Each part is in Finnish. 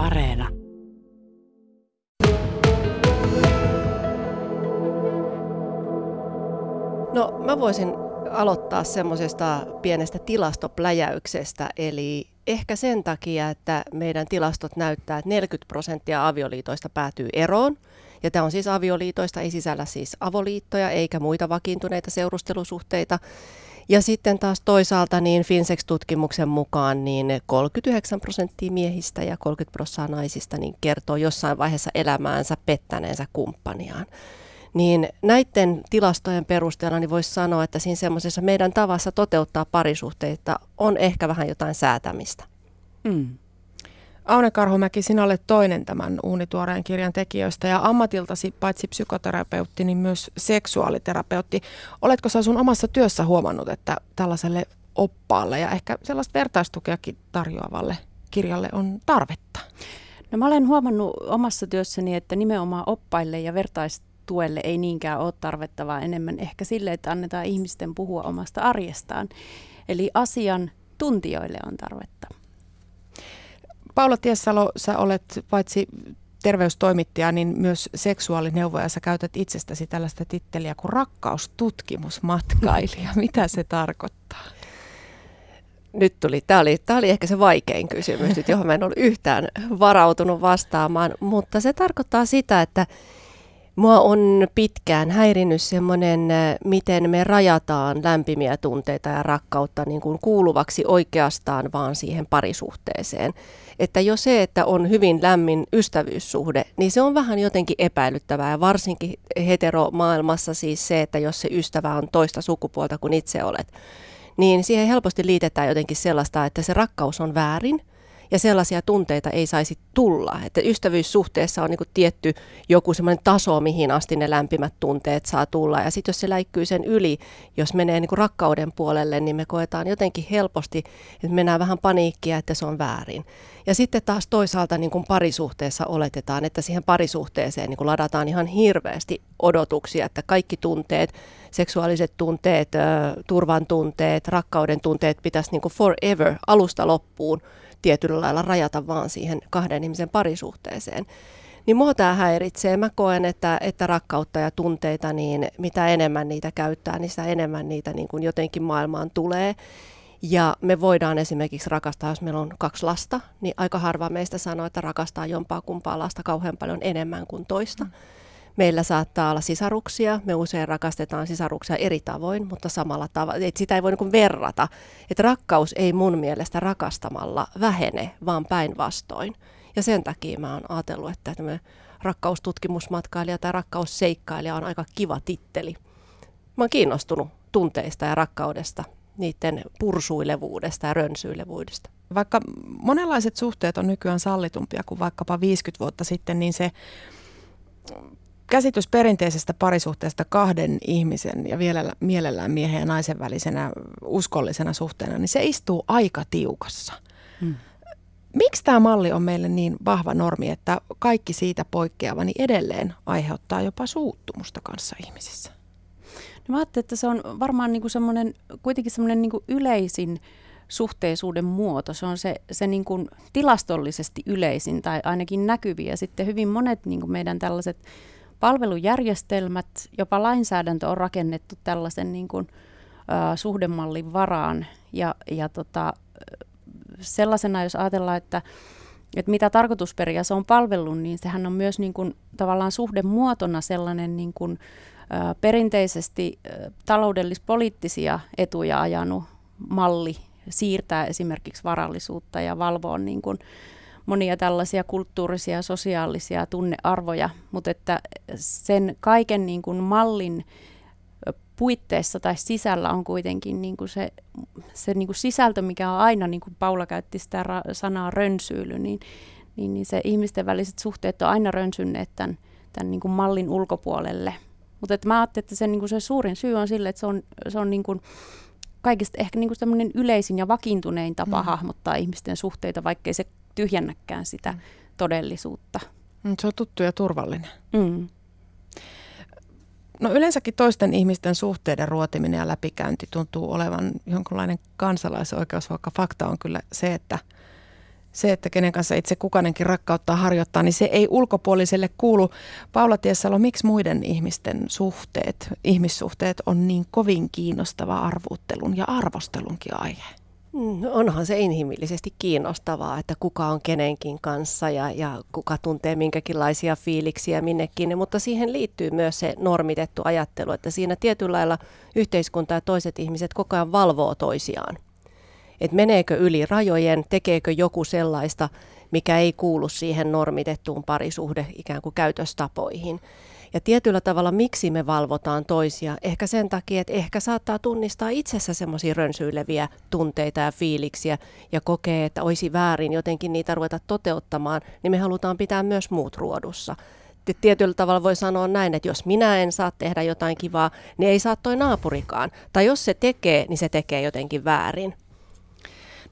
Areena. No mä voisin aloittaa semmoisesta pienestä tilastopläjäyksestä, eli ehkä sen takia, että meidän tilastot näyttää, että 40 prosenttia avioliitoista päätyy eroon. Ja tämä on siis avioliitoista, ei sisällä siis avoliittoja eikä muita vakiintuneita seurustelusuhteita. Ja sitten taas toisaalta niin Finsex-tutkimuksen mukaan niin 39 prosenttia miehistä ja 30 prosenttia naisista niin kertoo jossain vaiheessa elämäänsä pettäneensä kumppaniaan. Niin näiden tilastojen perusteella niin voisi sanoa, että siinä semmoisessa meidän tavassa toteuttaa parisuhteita on ehkä vähän jotain säätämistä. Mm. Aune Karhumäki, sinä olet toinen tämän uunituoreen kirjan tekijöistä ja ammatiltasi paitsi psykoterapeutti, niin myös seksuaaliterapeutti. Oletko sä sun omassa työssä huomannut, että tällaiselle oppaalle ja ehkä sellaista vertaistukeakin tarjoavalle kirjalle on tarvetta? No mä olen huomannut omassa työssäni, että nimenomaan oppaille ja vertaistuelle ei niinkään ole tarvetta, vaan enemmän ehkä sille, että annetaan ihmisten puhua omasta arjestaan. Eli asian tuntijoille on tarvetta. Paula Tiessalo, sä olet paitsi terveystoimittaja, niin myös seksuaalineuvoja. Sä käytät itsestäsi tällaista titteliä kuin rakkaustutkimusmatkailija. Mitä se tarkoittaa? Nyt tuli, tämä oli, tämä oli ehkä se vaikein kysymys, johon mä en ollut yhtään varautunut vastaamaan, mutta se tarkoittaa sitä, että Mua on pitkään häirinnyt semmoinen, miten me rajataan lämpimiä tunteita ja rakkautta niin kuin kuuluvaksi oikeastaan vaan siihen parisuhteeseen. Että jo se, että on hyvin lämmin ystävyyssuhde, niin se on vähän jotenkin epäilyttävää. Ja varsinkin heteromaailmassa siis se, että jos se ystävä on toista sukupuolta kuin itse olet, niin siihen helposti liitetään jotenkin sellaista, että se rakkaus on väärin – ja sellaisia tunteita ei saisi tulla. Että ystävyyssuhteessa on niin kuin tietty joku semmoinen taso, mihin asti ne lämpimät tunteet saa tulla. Ja sitten jos se läikkyy sen yli, jos menee niin kuin rakkauden puolelle, niin me koetaan jotenkin helposti, että mennään vähän paniikkia, että se on väärin. Ja sitten taas toisaalta niin kuin parisuhteessa oletetaan, että siihen parisuhteeseen niin kuin ladataan ihan hirveästi odotuksia, että kaikki tunteet, seksuaaliset tunteet, turvan tunteet, rakkauden tunteet pitäisi niin kuin forever, alusta loppuun tietyllä lailla rajata vaan siihen kahden ihmisen parisuhteeseen. Niin mua tämä häiritsee. Mä koen, että, että rakkautta ja tunteita, niin mitä enemmän niitä käyttää, niin sitä enemmän niitä niin kuin jotenkin maailmaan tulee. Ja me voidaan esimerkiksi rakastaa, jos meillä on kaksi lasta, niin aika harva meistä sanoo, että rakastaa jompaa kumpaa lasta kauhean paljon enemmän kuin toista. Mm. Meillä saattaa olla sisaruksia, me usein rakastetaan sisaruksia eri tavoin, mutta samalla tavalla, sitä ei voi niin verrata. Että rakkaus ei mun mielestä rakastamalla vähene, vaan päinvastoin. Ja sen takia mä oon ajatellut, että rakkaustutkimusmatkailija tai rakkausseikkailija on aika kiva titteli. Mä oon kiinnostunut tunteista ja rakkaudesta, niiden pursuilevuudesta ja rönsyilevuudesta. Vaikka monenlaiset suhteet on nykyään sallitumpia kuin vaikkapa 50 vuotta sitten, niin se käsitys perinteisestä parisuhteesta kahden ihmisen ja vielä mielellään miehen ja naisen välisenä uskollisena suhteena, niin se istuu aika tiukassa. Hmm. Miksi tämä malli on meille niin vahva normi, että kaikki siitä poikkeava niin edelleen aiheuttaa jopa suuttumusta kanssa ihmisissä? No mä ajattelin, että se on varmaan niinku semmoinen, kuitenkin semmoinen niinku yleisin suhteisuuden muoto. Se on se, se niin kuin tilastollisesti yleisin tai ainakin näkyviä. Sitten hyvin monet niin kuin meidän tällaiset palvelujärjestelmät, jopa lainsäädäntö on rakennettu tällaisen niin kuin, ä, suhdemallin varaan. Ja, ja tota, sellaisena, jos ajatellaan, että, että mitä tarkoitusperiä se on palvellut, niin sehän on myös niin kuin, tavallaan suhdemuotona sellainen niin kuin, ä, perinteisesti ä, taloudellis-poliittisia etuja ajanut malli siirtää esimerkiksi varallisuutta ja valvoa niin kuin, monia tällaisia kulttuurisia sosiaalisia tunnearvoja, mutta että sen kaiken niin kuin mallin puitteissa tai sisällä on kuitenkin niin kuin se, se niin kuin sisältö, mikä on aina, niin kuin Paula käytti sitä ra- sanaa rönsyily, niin, niin, niin se ihmisten väliset suhteet on aina rönsynneet tämän, tämän niin kuin mallin ulkopuolelle. Mutta mä ajattelin, että se, niin kuin se suurin syy on sille, että se on, se on niin kuin kaikista ehkä niin kuin yleisin ja vakiintunein tapa mm. hahmottaa ihmisten suhteita, vaikkei se tyhjennäkään sitä mm. todellisuutta. Mm, se on tuttu ja turvallinen. Mm. No yleensäkin toisten ihmisten suhteiden ruotiminen ja läpikäynti tuntuu olevan jonkinlainen kansalaisoikeus, vaikka fakta on kyllä se, että se, että kenen kanssa itse kukainenkin rakkauttaa harjoittaa, niin se ei ulkopuoliselle kuulu. Paula Tiesalo, miksi muiden ihmisten suhteet, ihmissuhteet on niin kovin kiinnostava arvuuttelun ja arvostelunkin aihe? Mm, onhan se inhimillisesti kiinnostavaa, että kuka on kenenkin kanssa ja, ja kuka tuntee minkäkinlaisia fiiliksiä minnekin, mutta siihen liittyy myös se normitettu ajattelu, että siinä tietyllä lailla yhteiskunta ja toiset ihmiset koko ajan valvoo toisiaan. Että meneekö yli rajojen, tekeekö joku sellaista, mikä ei kuulu siihen normitettuun parisuhde ikään kuin käytöstapoihin. Ja tietyllä tavalla miksi me valvotaan toisia? Ehkä sen takia, että ehkä saattaa tunnistaa itsessä semmoisia rönsyileviä tunteita ja fiiliksiä ja kokee, että olisi väärin jotenkin niitä ruveta toteuttamaan, niin me halutaan pitää myös muut ruodussa tietyllä tavalla voi sanoa näin, että jos minä en saa tehdä jotain kivaa, niin ei saa toi naapurikaan. Tai jos se tekee, niin se tekee jotenkin väärin.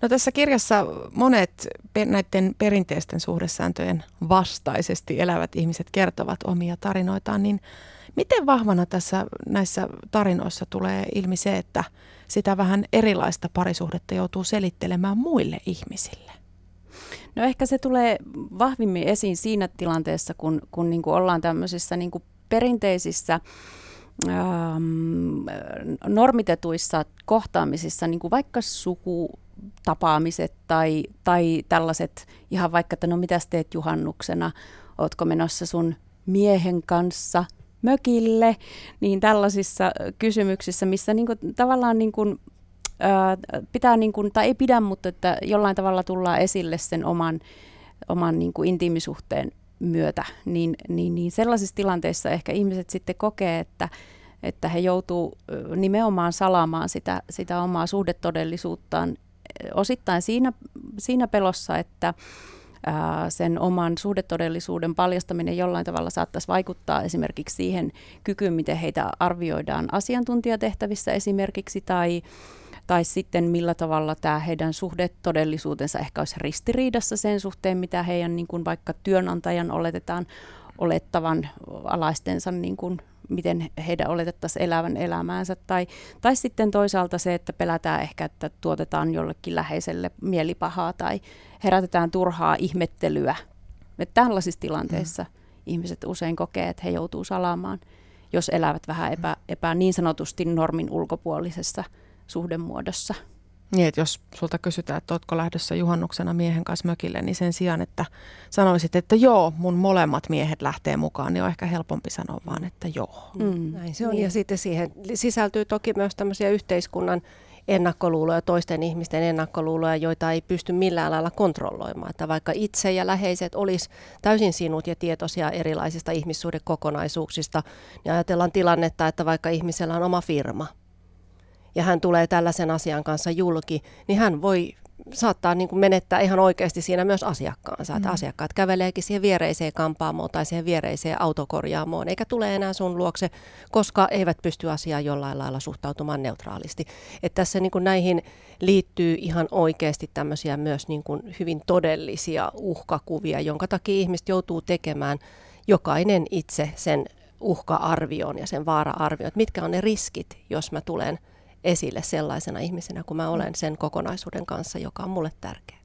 No tässä kirjassa monet näiden perinteisten suhdesääntöjen vastaisesti elävät ihmiset kertovat omia tarinoitaan, niin miten vahvana tässä näissä tarinoissa tulee ilmi se, että sitä vähän erilaista parisuhdetta joutuu selittelemään muille ihmisille? No ehkä se tulee vahvimmin esiin siinä tilanteessa, kun, kun niin kuin ollaan tämmöisissä niin kuin perinteisissä ähm, normitetuissa kohtaamisissa, niin kuin vaikka suku, tapaamiset tai, tai tällaiset ihan vaikka, että no mitä teet juhannuksena, ootko menossa sun miehen kanssa mökille, niin tällaisissa kysymyksissä, missä niin kuin, tavallaan niin kuin, ää, pitää, niin kuin, tai ei pidä, mutta että jollain tavalla tullaan esille sen oman, oman niin kuin intiimisuhteen myötä, niin, niin, niin sellaisissa tilanteissa ehkä ihmiset sitten kokee, että, että he joutuu nimenomaan salaamaan sitä, sitä omaa suhdetodellisuuttaan osittain siinä, siinä pelossa, että sen oman suhdetodellisuuden paljastaminen jollain tavalla saattaisi vaikuttaa esimerkiksi siihen kykyyn, miten heitä arvioidaan asiantuntijatehtävissä esimerkiksi, tai, tai sitten millä tavalla tämä heidän suhdetodellisuutensa ehkä olisi ristiriidassa sen suhteen, mitä heidän niin kuin vaikka työnantajan oletetaan olettavan alaistensa niin kuin miten heidän oletettaisiin elävän elämäänsä. Tai, tai sitten toisaalta se, että pelätään ehkä, että tuotetaan jollekin läheiselle mielipahaa tai herätetään turhaa ihmettelyä. Että tällaisissa tilanteissa mm. ihmiset usein kokee, että he joutuu salaamaan, jos elävät vähän epä, epä niin sanotusti normin ulkopuolisessa suhdemuodossa. Niin, että jos sulta kysytään, että oletko lähdössä juhannuksena miehen kanssa mökille, niin sen sijaan, että sanoisit, että joo, mun molemmat miehet lähtee mukaan, niin on ehkä helpompi sanoa vaan, että joo. Mm. Näin se on. Niin. Ja sitten siihen sisältyy toki myös tämmöisiä yhteiskunnan ennakkoluuloja, toisten ihmisten ennakkoluuloja, joita ei pysty millään lailla kontrolloimaan. Että vaikka itse ja läheiset olisi täysin sinut ja tietoisia erilaisista ihmissuhdekokonaisuuksista, niin ajatellaan tilannetta, että vaikka ihmisellä on oma firma – ja hän tulee tällaisen asian kanssa julki, niin hän voi saattaa niin kuin menettää ihan oikeasti siinä myös asiakkaansa. Mm. Että asiakkaat käveleekin siihen viereiseen kampaamoon tai siihen viereiseen autokorjaamoon, eikä tule enää sun luokse, koska eivät pysty asiaan jollain lailla suhtautumaan neutraalisti. Että tässä niin kuin näihin liittyy ihan oikeasti tämmöisiä myös niin kuin hyvin todellisia uhkakuvia, jonka takia ihmiset joutuu tekemään jokainen itse sen uhka-arvion ja sen vaara-arvion, että mitkä on ne riskit, jos mä tulen esille sellaisena ihmisenä kuin mä olen sen kokonaisuuden kanssa, joka on mulle tärkeä.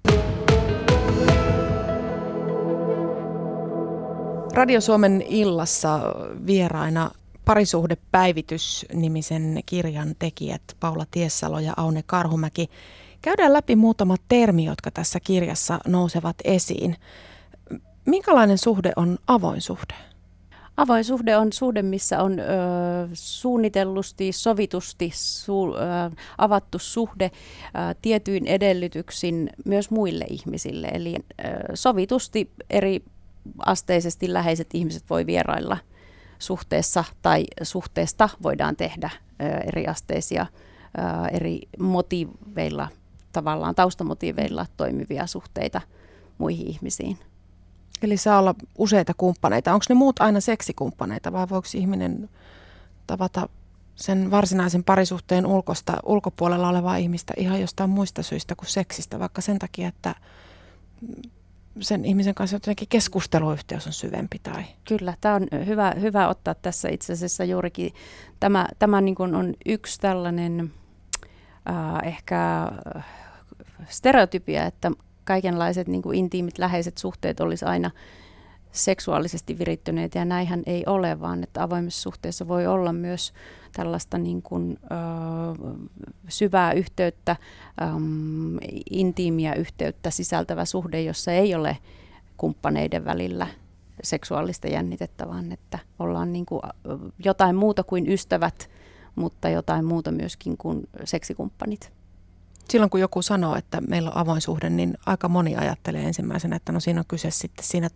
Radio Suomen illassa vieraina Parisuhdepäivitys-nimisen kirjan tekijät Paula Tiessalo ja Aune Karhumäki. Käydään läpi muutama termi, jotka tässä kirjassa nousevat esiin. Minkälainen suhde on avoin suhde? Avoin suhde on suhde, missä on ö, suunnitellusti, sovitusti su, ö, avattu suhde ö, tietyin edellytyksin myös muille ihmisille. Eli ö, sovitusti eri asteisesti läheiset ihmiset voi vierailla suhteessa tai suhteesta voidaan tehdä ö, eri asteisia ö, eri motiiveilla, tavallaan taustamotiiveilla toimivia suhteita muihin ihmisiin. Eli saa olla useita kumppaneita. Onko ne muut aina seksikumppaneita vai voiko ihminen tavata sen varsinaisen parisuhteen ulkosta, ulkopuolella olevaa ihmistä ihan jostain muista syistä kuin seksistä, vaikka sen takia, että sen ihmisen kanssa jotenkin keskusteluyhteys on syvempi tai... Kyllä, tämä on hyvä, hyvä ottaa tässä itse asiassa juurikin. Tämä, tämä niin kuin on yksi tällainen äh, ehkä stereotypia, että kaikenlaiset niin kuin intiimit, läheiset suhteet olisi aina seksuaalisesti virittyneet ja näinhän ei ole, vaan että avoimessa suhteessa voi olla myös tällaista niin kuin, ö, syvää yhteyttä, ö, intiimiä yhteyttä sisältävä suhde, jossa ei ole kumppaneiden välillä seksuaalista jännitettä, vaan että ollaan niin kuin jotain muuta kuin ystävät, mutta jotain muuta myöskin kuin seksikumppanit. Silloin kun joku sanoo, että meillä on avoin suhde, niin aika moni ajattelee ensimmäisenä, että no siinä on kyse sitten siinä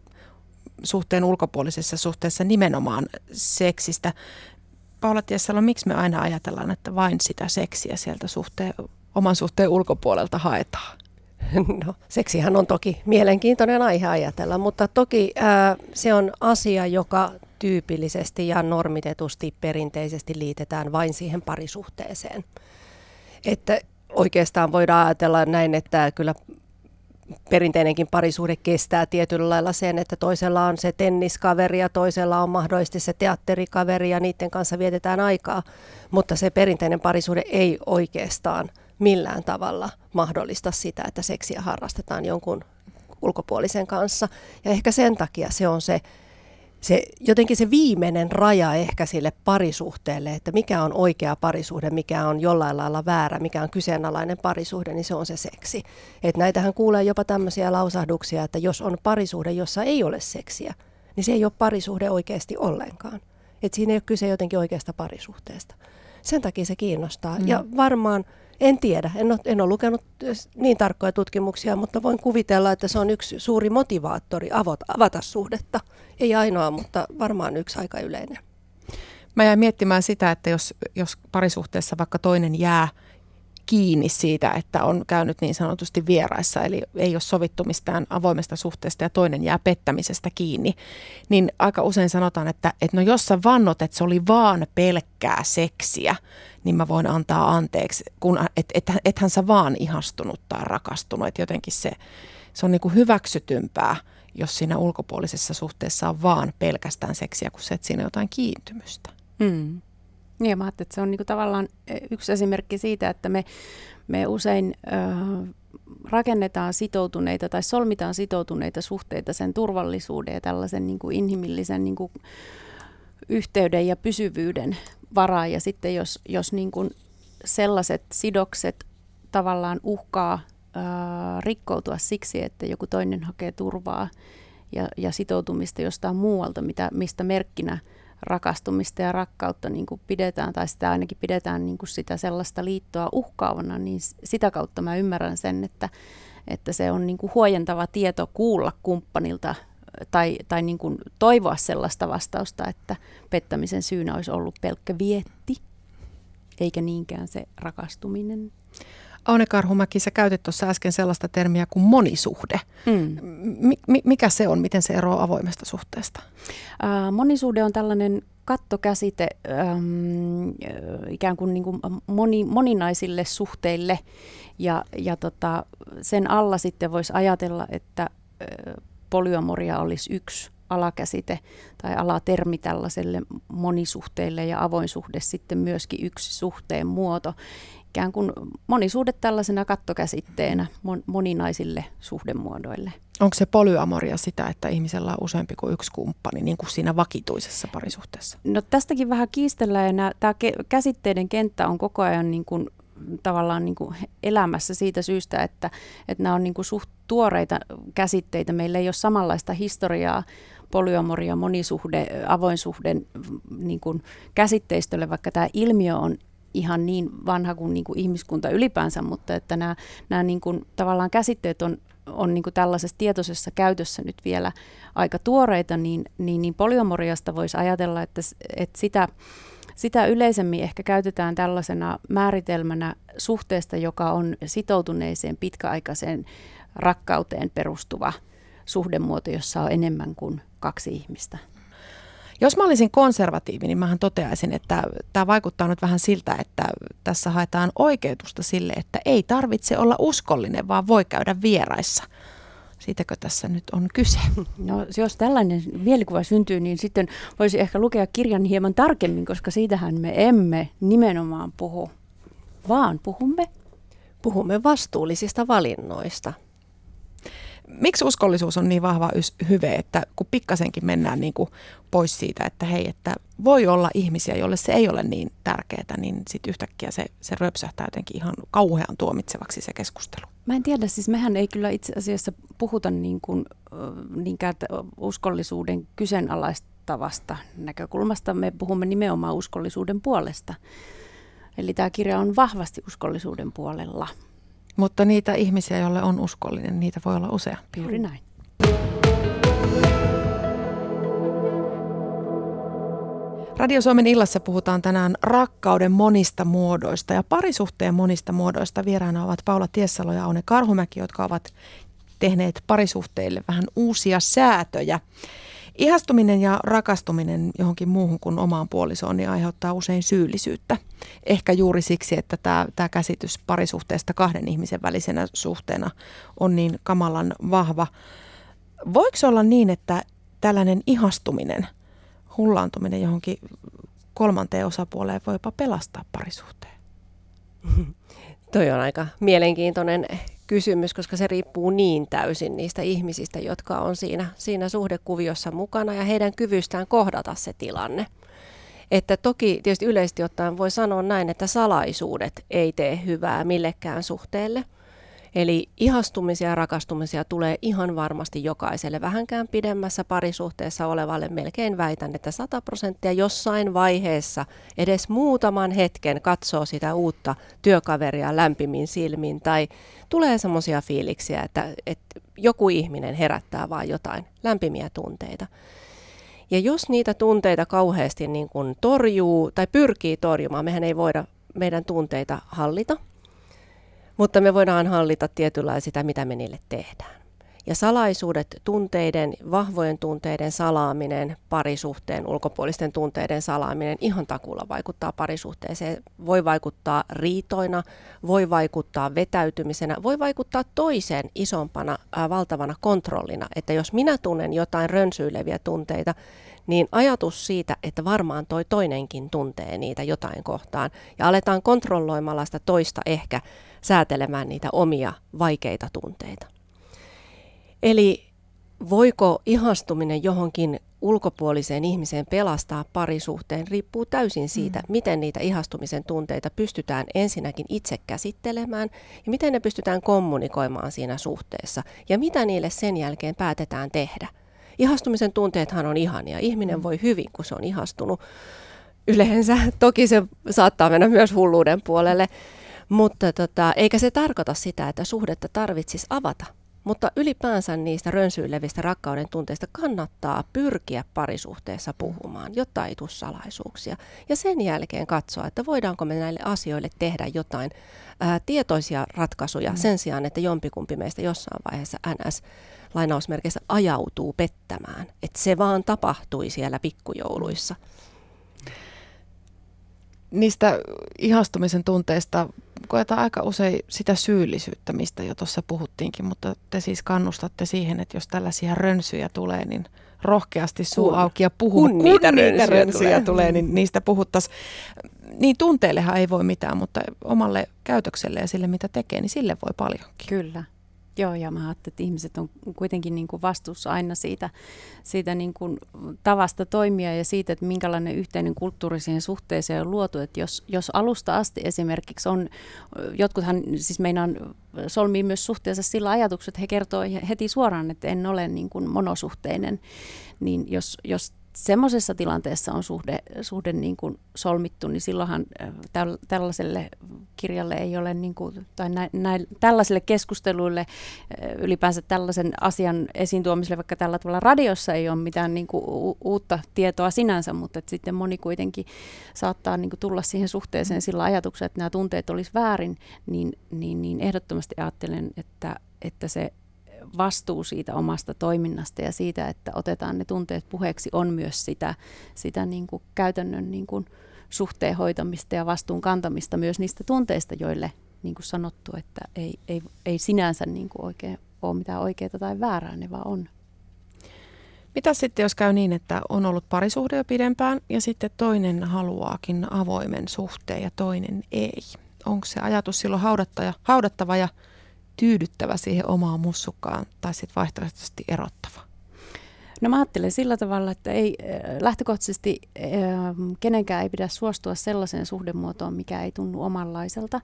suhteen ulkopuolisessa suhteessa nimenomaan seksistä. Paula Tiessalo, miksi me aina ajatellaan, että vain sitä seksiä sieltä suhteen, oman suhteen ulkopuolelta haetaan? No, seksihän on toki mielenkiintoinen aihe ajatella, mutta toki ää, se on asia, joka tyypillisesti ja normitetusti perinteisesti liitetään vain siihen parisuhteeseen. Että oikeastaan voidaan ajatella näin, että kyllä perinteinenkin parisuhde kestää tietyllä lailla sen, että toisella on se tenniskaveri ja toisella on mahdollisesti se teatterikaveri ja niiden kanssa vietetään aikaa. Mutta se perinteinen parisuhde ei oikeastaan millään tavalla mahdollista sitä, että seksiä harrastetaan jonkun ulkopuolisen kanssa. Ja ehkä sen takia se on se se, jotenkin se viimeinen raja ehkä sille parisuhteelle, että mikä on oikea parisuhde, mikä on jollain lailla väärä, mikä on kyseenalainen parisuhde, niin se on se seksi. Et näitähän kuulee jopa tämmöisiä lausahduksia, että jos on parisuhde, jossa ei ole seksiä, niin se ei ole parisuhde oikeasti ollenkaan. Et siinä ei ole kyse jotenkin oikeasta parisuhteesta. Sen takia se kiinnostaa. Mm. Ja varmaan en tiedä, en ole, en ole lukenut niin tarkkoja tutkimuksia, mutta voin kuvitella, että se on yksi suuri motivaattori avata, avata suhdetta. Ei ainoa, mutta varmaan yksi aika yleinen. Mä jäin miettimään sitä, että jos, jos parisuhteessa vaikka toinen jää kiinni siitä, että on käynyt niin sanotusti vieraissa, eli ei ole sovittu mistään avoimesta suhteesta ja toinen jää pettämisestä kiinni, niin aika usein sanotaan, että, että no jos sä vannot, että se oli vaan pelkkää seksiä, niin mä voin antaa anteeksi, kun et, et, ethän sä vaan ihastunut tai rakastunut, että jotenkin se, se on niin kuin hyväksytympää, jos siinä ulkopuolisessa suhteessa on vaan pelkästään seksiä, kun se, että siinä jotain kiintymystä. Mm. Niin, mä ajattelin, että se on niinku tavallaan e, yksi esimerkki siitä, että me, me usein ö, rakennetaan sitoutuneita tai solmitaan sitoutuneita suhteita sen turvallisuuden ja tällaisen niinku inhimillisen niinku yhteyden ja pysyvyyden varaa. Ja sitten jos, jos niinku sellaiset sidokset tavallaan uhkaa ö, rikkoutua siksi, että joku toinen hakee turvaa ja, ja sitoutumista jostain muualta, mitä, mistä merkkinä – rakastumista ja rakkautta niin kuin pidetään, tai sitä ainakin pidetään niin kuin sitä sellaista liittoa uhkaavana, niin sitä kautta mä ymmärrän sen, että, että se on niin kuin huojentava tieto kuulla kumppanilta tai, tai niin kuin toivoa sellaista vastausta, että pettämisen syynä olisi ollut pelkkä vietti, eikä niinkään se rakastuminen. Aune Karhumäki, sä käytit tuossa äsken sellaista termiä kuin monisuhde. Mm. Mi- mikä se on? Miten se eroaa avoimesta suhteesta? Äh, monisuhde on tällainen kattokäsite ähm, ikään kuin, niin kuin moni, moninaisille suhteille ja, ja tota, sen alla sitten voisi ajatella, että äh, polyamoria olisi yksi alakäsite tai alatermi tällaiselle monisuhteille ja avoin suhde sitten myöskin yksi suhteen muoto ikään kuin monisuhde tällaisena kattokäsitteenä moninaisille suhdemuodoille. Onko se polyamoria sitä, että ihmisellä on useampi kuin yksi kumppani, niin kuin siinä vakituisessa parisuhteessa? No tästäkin vähän kiistellään ja tämä käsitteiden kenttä on koko ajan niin kuin tavallaan niin kuin elämässä siitä syystä, että, että nämä on niin kuin suht tuoreita käsitteitä. Meillä ei ole samanlaista historiaa polyamoria, monisuhde, avoin suhde niin kuin käsitteistölle, vaikka tämä ilmiö on ihan niin vanha kuin, niin kuin ihmiskunta ylipäänsä, mutta että nämä, nämä niin kuin, tavallaan käsitteet on, on niin kuin tällaisessa tietoisessa käytössä nyt vielä aika tuoreita, niin, niin, niin polyamoriasta voisi ajatella, että, että sitä, sitä yleisemmin ehkä käytetään tällaisena määritelmänä suhteesta, joka on sitoutuneeseen pitkäaikaiseen rakkauteen perustuva suhdemuoto, jossa on enemmän kuin kaksi ihmistä. Jos mä olisin konservatiivi, niin mähän toteaisin, että tämä vaikuttaa nyt vähän siltä, että tässä haetaan oikeutusta sille, että ei tarvitse olla uskollinen, vaan voi käydä vieraissa. Siitäkö tässä nyt on kyse? No jos tällainen mielikuva syntyy, niin sitten voisi ehkä lukea kirjan hieman tarkemmin, koska siitähän me emme nimenomaan puhu, vaan puhumme puhumme vastuullisista valinnoista. Miksi uskollisuus on niin vahva hyve, että kun pikkasenkin mennään niin kuin pois siitä, että hei, että voi olla ihmisiä, joille se ei ole niin tärkeää, niin sitten yhtäkkiä se, se röpsähtää jotenkin ihan kauhean tuomitsevaksi se keskustelu. Mä en tiedä, siis mehän ei kyllä itse asiassa puhuta niin kuin, niinkään uskollisuuden kyseenalaistavasta näkökulmasta. Me puhumme nimenomaan uskollisuuden puolesta. Eli tämä kirja on vahvasti uskollisuuden puolella. Mutta niitä ihmisiä, joille on uskollinen, niitä voi olla useampia. Juuri näin. Radio Suomen illassa puhutaan tänään rakkauden monista muodoista ja parisuhteen monista muodoista. Vieraana ovat Paula Tiessalo ja Aune Karhumäki, jotka ovat tehneet parisuhteille vähän uusia säätöjä. Ihastuminen ja rakastuminen johonkin muuhun kuin omaan puolisoon niin aiheuttaa usein syyllisyyttä. Ehkä juuri siksi, että tämä, tämä käsitys parisuhteesta kahden ihmisen välisenä suhteena on niin kamalan vahva. Voiko olla niin, että tällainen ihastuminen, hullaantuminen johonkin kolmanteen osapuoleen voi jopa pelastaa parisuhteen? Toi on aika mielenkiintoinen kysymys, koska se riippuu niin täysin niistä ihmisistä, jotka on siinä, siinä suhdekuviossa mukana ja heidän kyvystään kohdata se tilanne. Että toki tietysti yleisesti ottaen voi sanoa näin, että salaisuudet ei tee hyvää millekään suhteelle – Eli ihastumisia ja rakastumisia tulee ihan varmasti jokaiselle vähänkään pidemmässä parisuhteessa olevalle. Melkein väitän, että 100 prosenttia jossain vaiheessa edes muutaman hetken katsoo sitä uutta työkaveria lämpimin silmin tai tulee semmoisia fiiliksiä, että, että joku ihminen herättää vain jotain lämpimiä tunteita. Ja jos niitä tunteita kauheasti niin kuin torjuu tai pyrkii torjumaan, mehän ei voida meidän tunteita hallita – mutta me voidaan hallita tietyllä sitä, mitä me niille tehdään. Ja salaisuudet, tunteiden, vahvojen tunteiden salaaminen, parisuhteen, ulkopuolisten tunteiden salaaminen ihan takulla vaikuttaa parisuhteeseen. Voi vaikuttaa riitoina, voi vaikuttaa vetäytymisenä, voi vaikuttaa toiseen isompana, valtavana kontrollina. Että jos minä tunnen jotain rönsyileviä tunteita, niin ajatus siitä, että varmaan toi toinenkin tuntee niitä jotain kohtaan ja aletaan kontrolloimalla sitä toista ehkä säätelemään niitä omia vaikeita tunteita. Eli voiko ihastuminen johonkin ulkopuoliseen ihmiseen pelastaa parisuhteen, riippuu täysin siitä, mm. miten niitä ihastumisen tunteita pystytään ensinnäkin itse käsittelemään ja miten ne pystytään kommunikoimaan siinä suhteessa ja mitä niille sen jälkeen päätetään tehdä. Ihastumisen tunteethan on ihania. Ihminen mm. voi hyvin, kun se on ihastunut. Yleensä toki se saattaa mennä myös hulluuden puolelle, mutta tota, eikä se tarkoita sitä, että suhdetta tarvitsisi avata. Mutta ylipäänsä niistä rönsyilevistä rakkauden tunteista kannattaa pyrkiä parisuhteessa puhumaan, jotta ei tule salaisuuksia. Ja sen jälkeen katsoa, että voidaanko me näille asioille tehdä jotain ää, tietoisia ratkaisuja mm. sen sijaan, että jompikumpi meistä jossain vaiheessa NS lainausmerkeissä ajautuu pettämään. Että se vaan tapahtui siellä pikkujouluissa. Niistä ihastumisen tunteista koetaan aika usein sitä syyllisyyttä, mistä jo tuossa puhuttiinkin, mutta te siis kannustatte siihen, että jos tällaisia rönsyjä tulee, niin rohkeasti suu kun, auki ja puhu. Kun, kun niitä, niitä rönsyjä, rönsyjä tulee. tulee, niin niistä puhuttaisiin. Niin tunteillehan ei voi mitään, mutta omalle käytökselle ja sille, mitä tekee, niin sille voi paljonkin. Kyllä. Joo, ja mä ajattelin, että ihmiset on kuitenkin niin kuin vastuussa aina siitä, siitä niin kuin tavasta toimia ja siitä, että minkälainen yhteinen kulttuuri siihen suhteeseen on luotu. Että jos, jos alusta asti esimerkiksi on, jotkuthan siis meinaan solmii myös suhteessa sillä ajatuksella, että he kertoo heti suoraan, että en ole niin kuin monosuhteinen, niin jos, jos semmoisessa tilanteessa on suhde, suhde niin kuin solmittu, niin silloinhan täl, tällaiselle kirjalle ei ole, niin kuin, tai nä, nä, tällaiselle keskusteluille, ylipäänsä tällaisen asian esiin tuomiselle, vaikka tällä tavalla radiossa ei ole mitään niin kuin, u, uutta tietoa sinänsä, mutta että sitten moni kuitenkin saattaa niin kuin, tulla siihen suhteeseen sillä ajatuksella, että nämä tunteet olisi väärin, niin, niin, niin ehdottomasti ajattelen, että, että se vastuu siitä omasta toiminnasta ja siitä, että otetaan ne tunteet puheeksi, on myös sitä, sitä niin kuin käytännön niin kuin suhteen hoitamista ja vastuun kantamista myös niistä tunteista, joille niin kuin sanottu, että ei, ei, ei sinänsä niin kuin oikein ole mitään oikeaa tai väärää, ne vaan on. Mitä sitten, jos käy niin, että on ollut parisuhde jo pidempään ja sitten toinen haluaakin avoimen suhteen ja toinen ei? Onko se ajatus silloin haudattava ja tyydyttävä siihen omaan mussukkaan tai sitten vaihtoehtoisesti erottava? No mä ajattelen sillä tavalla, että ei, äh, lähtökohtaisesti äh, kenenkään ei pidä suostua sellaiseen suhdemuotoon, mikä ei tunnu omanlaiselta.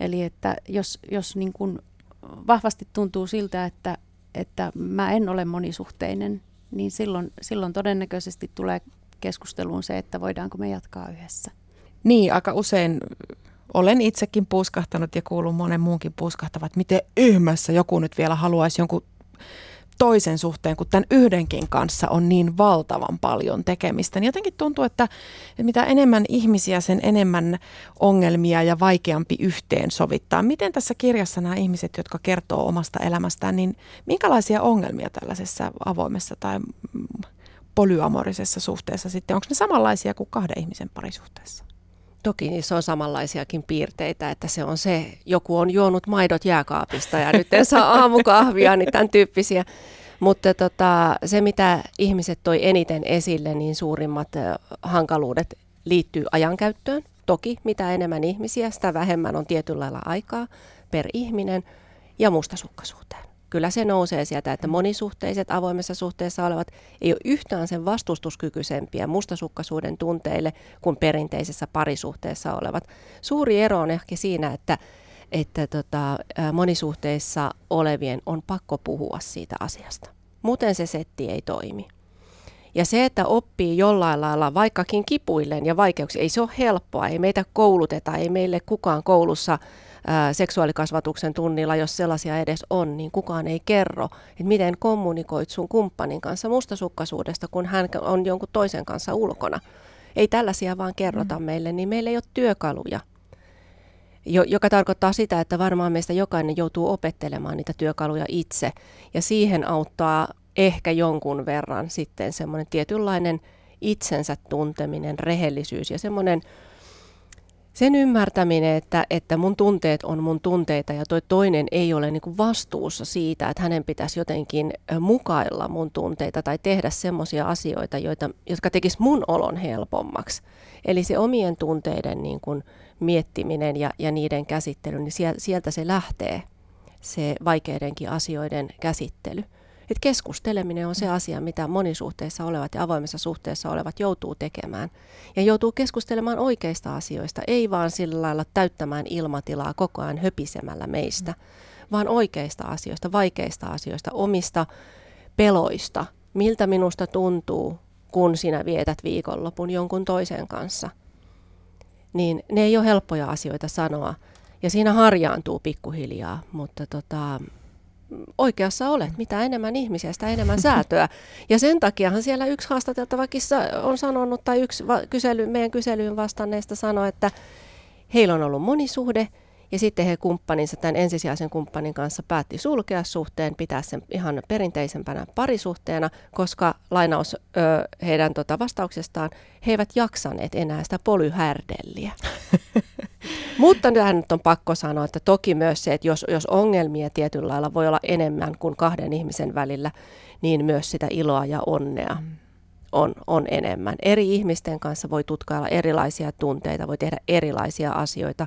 Eli että jos, jos niin kuin vahvasti tuntuu siltä, että, että mä en ole monisuhteinen, niin silloin, silloin todennäköisesti tulee keskusteluun se, että voidaanko me jatkaa yhdessä. Niin, aika usein olen itsekin puuskahtanut ja kuulun monen muunkin puuskahtavat, miten ihmeessä joku nyt vielä haluaisi jonkun toisen suhteen, kun tämän yhdenkin kanssa on niin valtavan paljon tekemistä. Niin jotenkin tuntuu, että mitä enemmän ihmisiä, sen enemmän ongelmia ja vaikeampi yhteen sovittaa. Miten tässä kirjassa nämä ihmiset, jotka kertoo omasta elämästään, niin minkälaisia ongelmia tällaisessa avoimessa tai polyamorisessa suhteessa sitten? Onko ne samanlaisia kuin kahden ihmisen parisuhteessa? Toki niissä on samanlaisiakin piirteitä, että se on se, joku on juonut maidot jääkaapista ja nyt en saa aamukahvia, niin tämän tyyppisiä. Mutta tota, se, mitä ihmiset toi eniten esille, niin suurimmat hankaluudet liittyy ajankäyttöön. Toki mitä enemmän ihmisiä, sitä vähemmän on tietyllä lailla aikaa per ihminen ja mustasukkaisuuteen kyllä se nousee sieltä, että monisuhteiset avoimessa suhteessa olevat ei ole yhtään sen vastustuskykyisempiä mustasukkaisuuden tunteille kuin perinteisessä parisuhteessa olevat. Suuri ero on ehkä siinä, että, että tota, monisuhteissa olevien on pakko puhua siitä asiasta. Muuten se setti ei toimi. Ja se, että oppii jollain lailla, vaikkakin kipuillen ja vaikeuksia, ei se ole helppoa, ei meitä kouluteta, ei meille kukaan koulussa seksuaalikasvatuksen tunnilla, jos sellaisia edes on, niin kukaan ei kerro, että miten kommunikoit sun kumppanin kanssa mustasukkaisuudesta, kun hän on jonkun toisen kanssa ulkona. Ei tällaisia vaan kerrota mm. meille, niin meillä ei ole työkaluja. Jo, joka tarkoittaa sitä, että varmaan meistä jokainen joutuu opettelemaan niitä työkaluja itse. Ja siihen auttaa ehkä jonkun verran sitten semmoinen tietynlainen itsensä tunteminen, rehellisyys ja semmoinen sen ymmärtäminen, että, että mun tunteet on mun tunteita ja toi toinen ei ole niin vastuussa siitä, että hänen pitäisi jotenkin mukailla mun tunteita tai tehdä semmoisia asioita, joita, jotka tekis mun olon helpommaksi. Eli se omien tunteiden niin kuin miettiminen ja, ja niiden käsittely, niin sieltä se lähtee, se vaikeidenkin asioiden käsittely. Et keskusteleminen on se asia, mitä monisuhteissa olevat ja avoimessa suhteessa olevat joutuu tekemään. Ja joutuu keskustelemaan oikeista asioista, ei vaan sillä lailla täyttämään ilmatilaa koko ajan höpisemällä meistä, vaan oikeista asioista, vaikeista asioista, omista peloista, miltä minusta tuntuu, kun sinä vietät viikonlopun jonkun toisen kanssa. Niin ne ei ole helppoja asioita sanoa. Ja siinä harjaantuu pikkuhiljaa, mutta tota, oikeassa olet. Mitä enemmän ihmisiä, sitä enemmän säätöä. Ja sen takiahan siellä yksi haastateltavakin on sanonut, tai yksi kysely, meidän kyselyyn vastanneista sanoi, että heillä on ollut monisuhde, ja sitten he kumppaninsa, tämän ensisijaisen kumppanin kanssa päätti sulkea suhteen, pitää sen ihan perinteisempänä parisuhteena, koska lainaus ö, heidän tota vastauksestaan, he eivät jaksaneet enää sitä polyhärdelliä. Mutta tähän nyt on pakko sanoa, että toki myös se, että jos, jos ongelmia tietyllä lailla voi olla enemmän kuin kahden ihmisen välillä, niin myös sitä iloa ja onnea mm. on, on enemmän. Eri ihmisten kanssa voi tutkailla erilaisia tunteita, voi tehdä erilaisia asioita.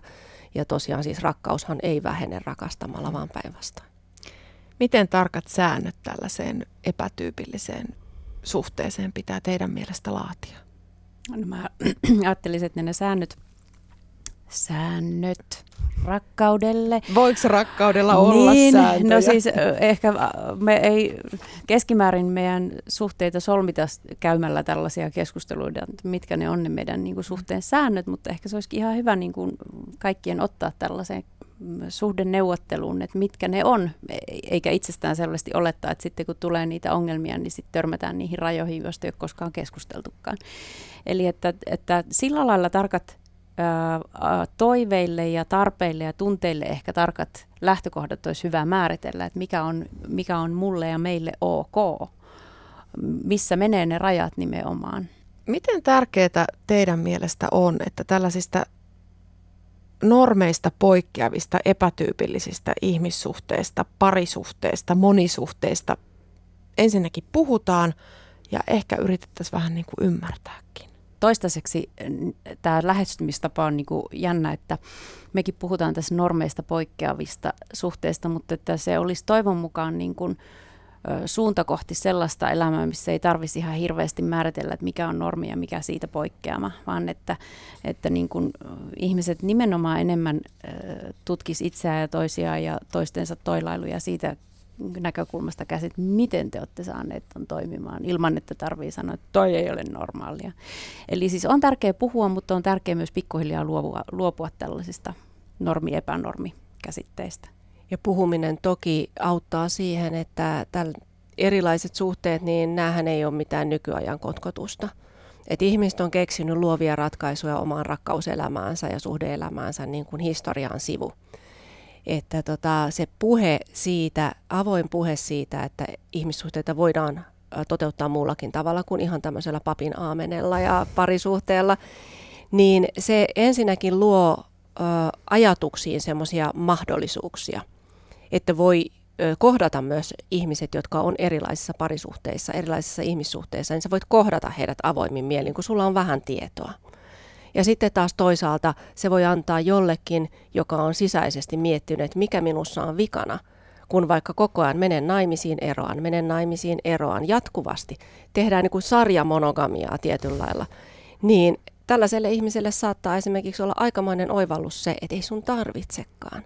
Ja tosiaan siis rakkaushan ei vähene rakastamalla, mm. vaan päinvastoin. Miten tarkat säännöt tällaiseen epätyypilliseen suhteeseen pitää teidän mielestä laatia? No mä ajattelisin, että ne säännöt säännöt rakkaudelle. Voiko rakkaudella olla niin, sääntöjä? No siis ehkä me ei keskimäärin meidän suhteita solmita käymällä tällaisia keskusteluita, mitkä ne on ne meidän niin kuin, suhteen säännöt, mutta ehkä se olisikin ihan hyvä niin kuin, kaikkien ottaa tällaiseen suhdeneuvotteluun, että mitkä ne on, e, eikä itsestään selvästi olettaa, että sitten kun tulee niitä ongelmia, niin sitten törmätään niihin rajoihin, joista ei ole koskaan keskusteltukaan. Eli että, että sillä lailla tarkat toiveille ja tarpeille ja tunteille ehkä tarkat lähtökohdat olisi hyvä määritellä, että mikä on, mikä on mulle ja meille ok, missä menee ne rajat nimenomaan. Miten tärkeää teidän mielestä on, että tällaisista normeista poikkeavista epätyypillisistä ihmissuhteista, parisuhteista, monisuhteista ensinnäkin puhutaan ja ehkä yritettäisiin vähän niin kuin ymmärtääkin? Toistaiseksi tämä lähestymistapa on niin kuin jännä, että mekin puhutaan tässä normeista poikkeavista suhteista, mutta että se olisi toivon mukaan niin kuin, suunta kohti sellaista elämää, missä ei tarvitsisi ihan hirveästi määritellä, että mikä on normi ja mikä siitä poikkeama, vaan että, että niin kuin ihmiset nimenomaan enemmän tutkis itseään ja toisiaan ja toistensa toilailuja siitä näkökulmasta käsit, miten te olette saaneet ton toimimaan ilman, että tarvii sanoa, että toi ei ole normaalia. Eli siis on tärkeää puhua, mutta on tärkeää myös pikkuhiljaa luopua, luopua tällaisista normi-epänormi käsitteistä. Ja puhuminen toki auttaa siihen, että täl, erilaiset suhteet, niin näähän ei ole mitään nykyajan kotkotusta. Et ihmiset on keksinyt luovia ratkaisuja omaan rakkauselämäänsä ja suhdeelämäänsä niin kuin historian sivu. Että tota, se puhe siitä, avoin puhe siitä, että ihmissuhteita voidaan toteuttaa muullakin tavalla kuin ihan tämmöisellä papin aamenella ja parisuhteella, niin se ensinnäkin luo ö, ajatuksiin semmoisia mahdollisuuksia että voi kohdata myös ihmiset, jotka on erilaisissa parisuhteissa, erilaisissa ihmissuhteissa, niin sä voit kohdata heidät avoimin mielin, kun sulla on vähän tietoa. Ja sitten taas toisaalta se voi antaa jollekin, joka on sisäisesti miettinyt, että mikä minussa on vikana, kun vaikka koko ajan menen naimisiin eroan, menen naimisiin eroan jatkuvasti, tehdään niin kuin sarjamonogamiaa tietyllä lailla, niin tällaiselle ihmiselle saattaa esimerkiksi olla aikamoinen oivallus se, että ei sun tarvitsekaan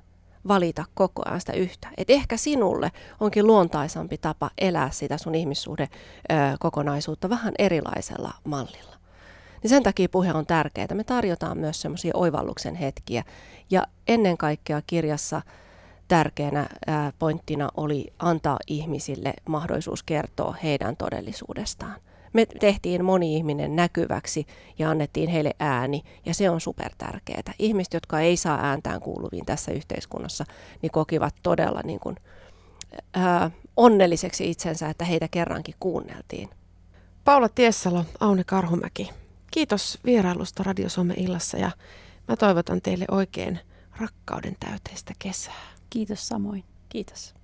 valita koko ajan sitä yhtä. Et ehkä sinulle onkin luontaisampi tapa elää sitä sun ihmissuhde kokonaisuutta vähän erilaisella mallilla. Niin sen takia puhe on tärkeää. Me tarjotaan myös semmoisia oivalluksen hetkiä. Ja ennen kaikkea kirjassa tärkeänä pointtina oli antaa ihmisille mahdollisuus kertoa heidän todellisuudestaan me tehtiin moni ihminen näkyväksi ja annettiin heille ääni, ja se on super tärkeää. Ihmiset, jotka ei saa ääntään kuuluviin tässä yhteiskunnassa, niin kokivat todella niin kuin, ää, onnelliseksi itsensä, että heitä kerrankin kuunneltiin. Paula Tiessalo, Aune Karhumäki, kiitos vierailusta Radio Suomen illassa ja mä toivotan teille oikein rakkauden täyteistä kesää. Kiitos samoin. Kiitos.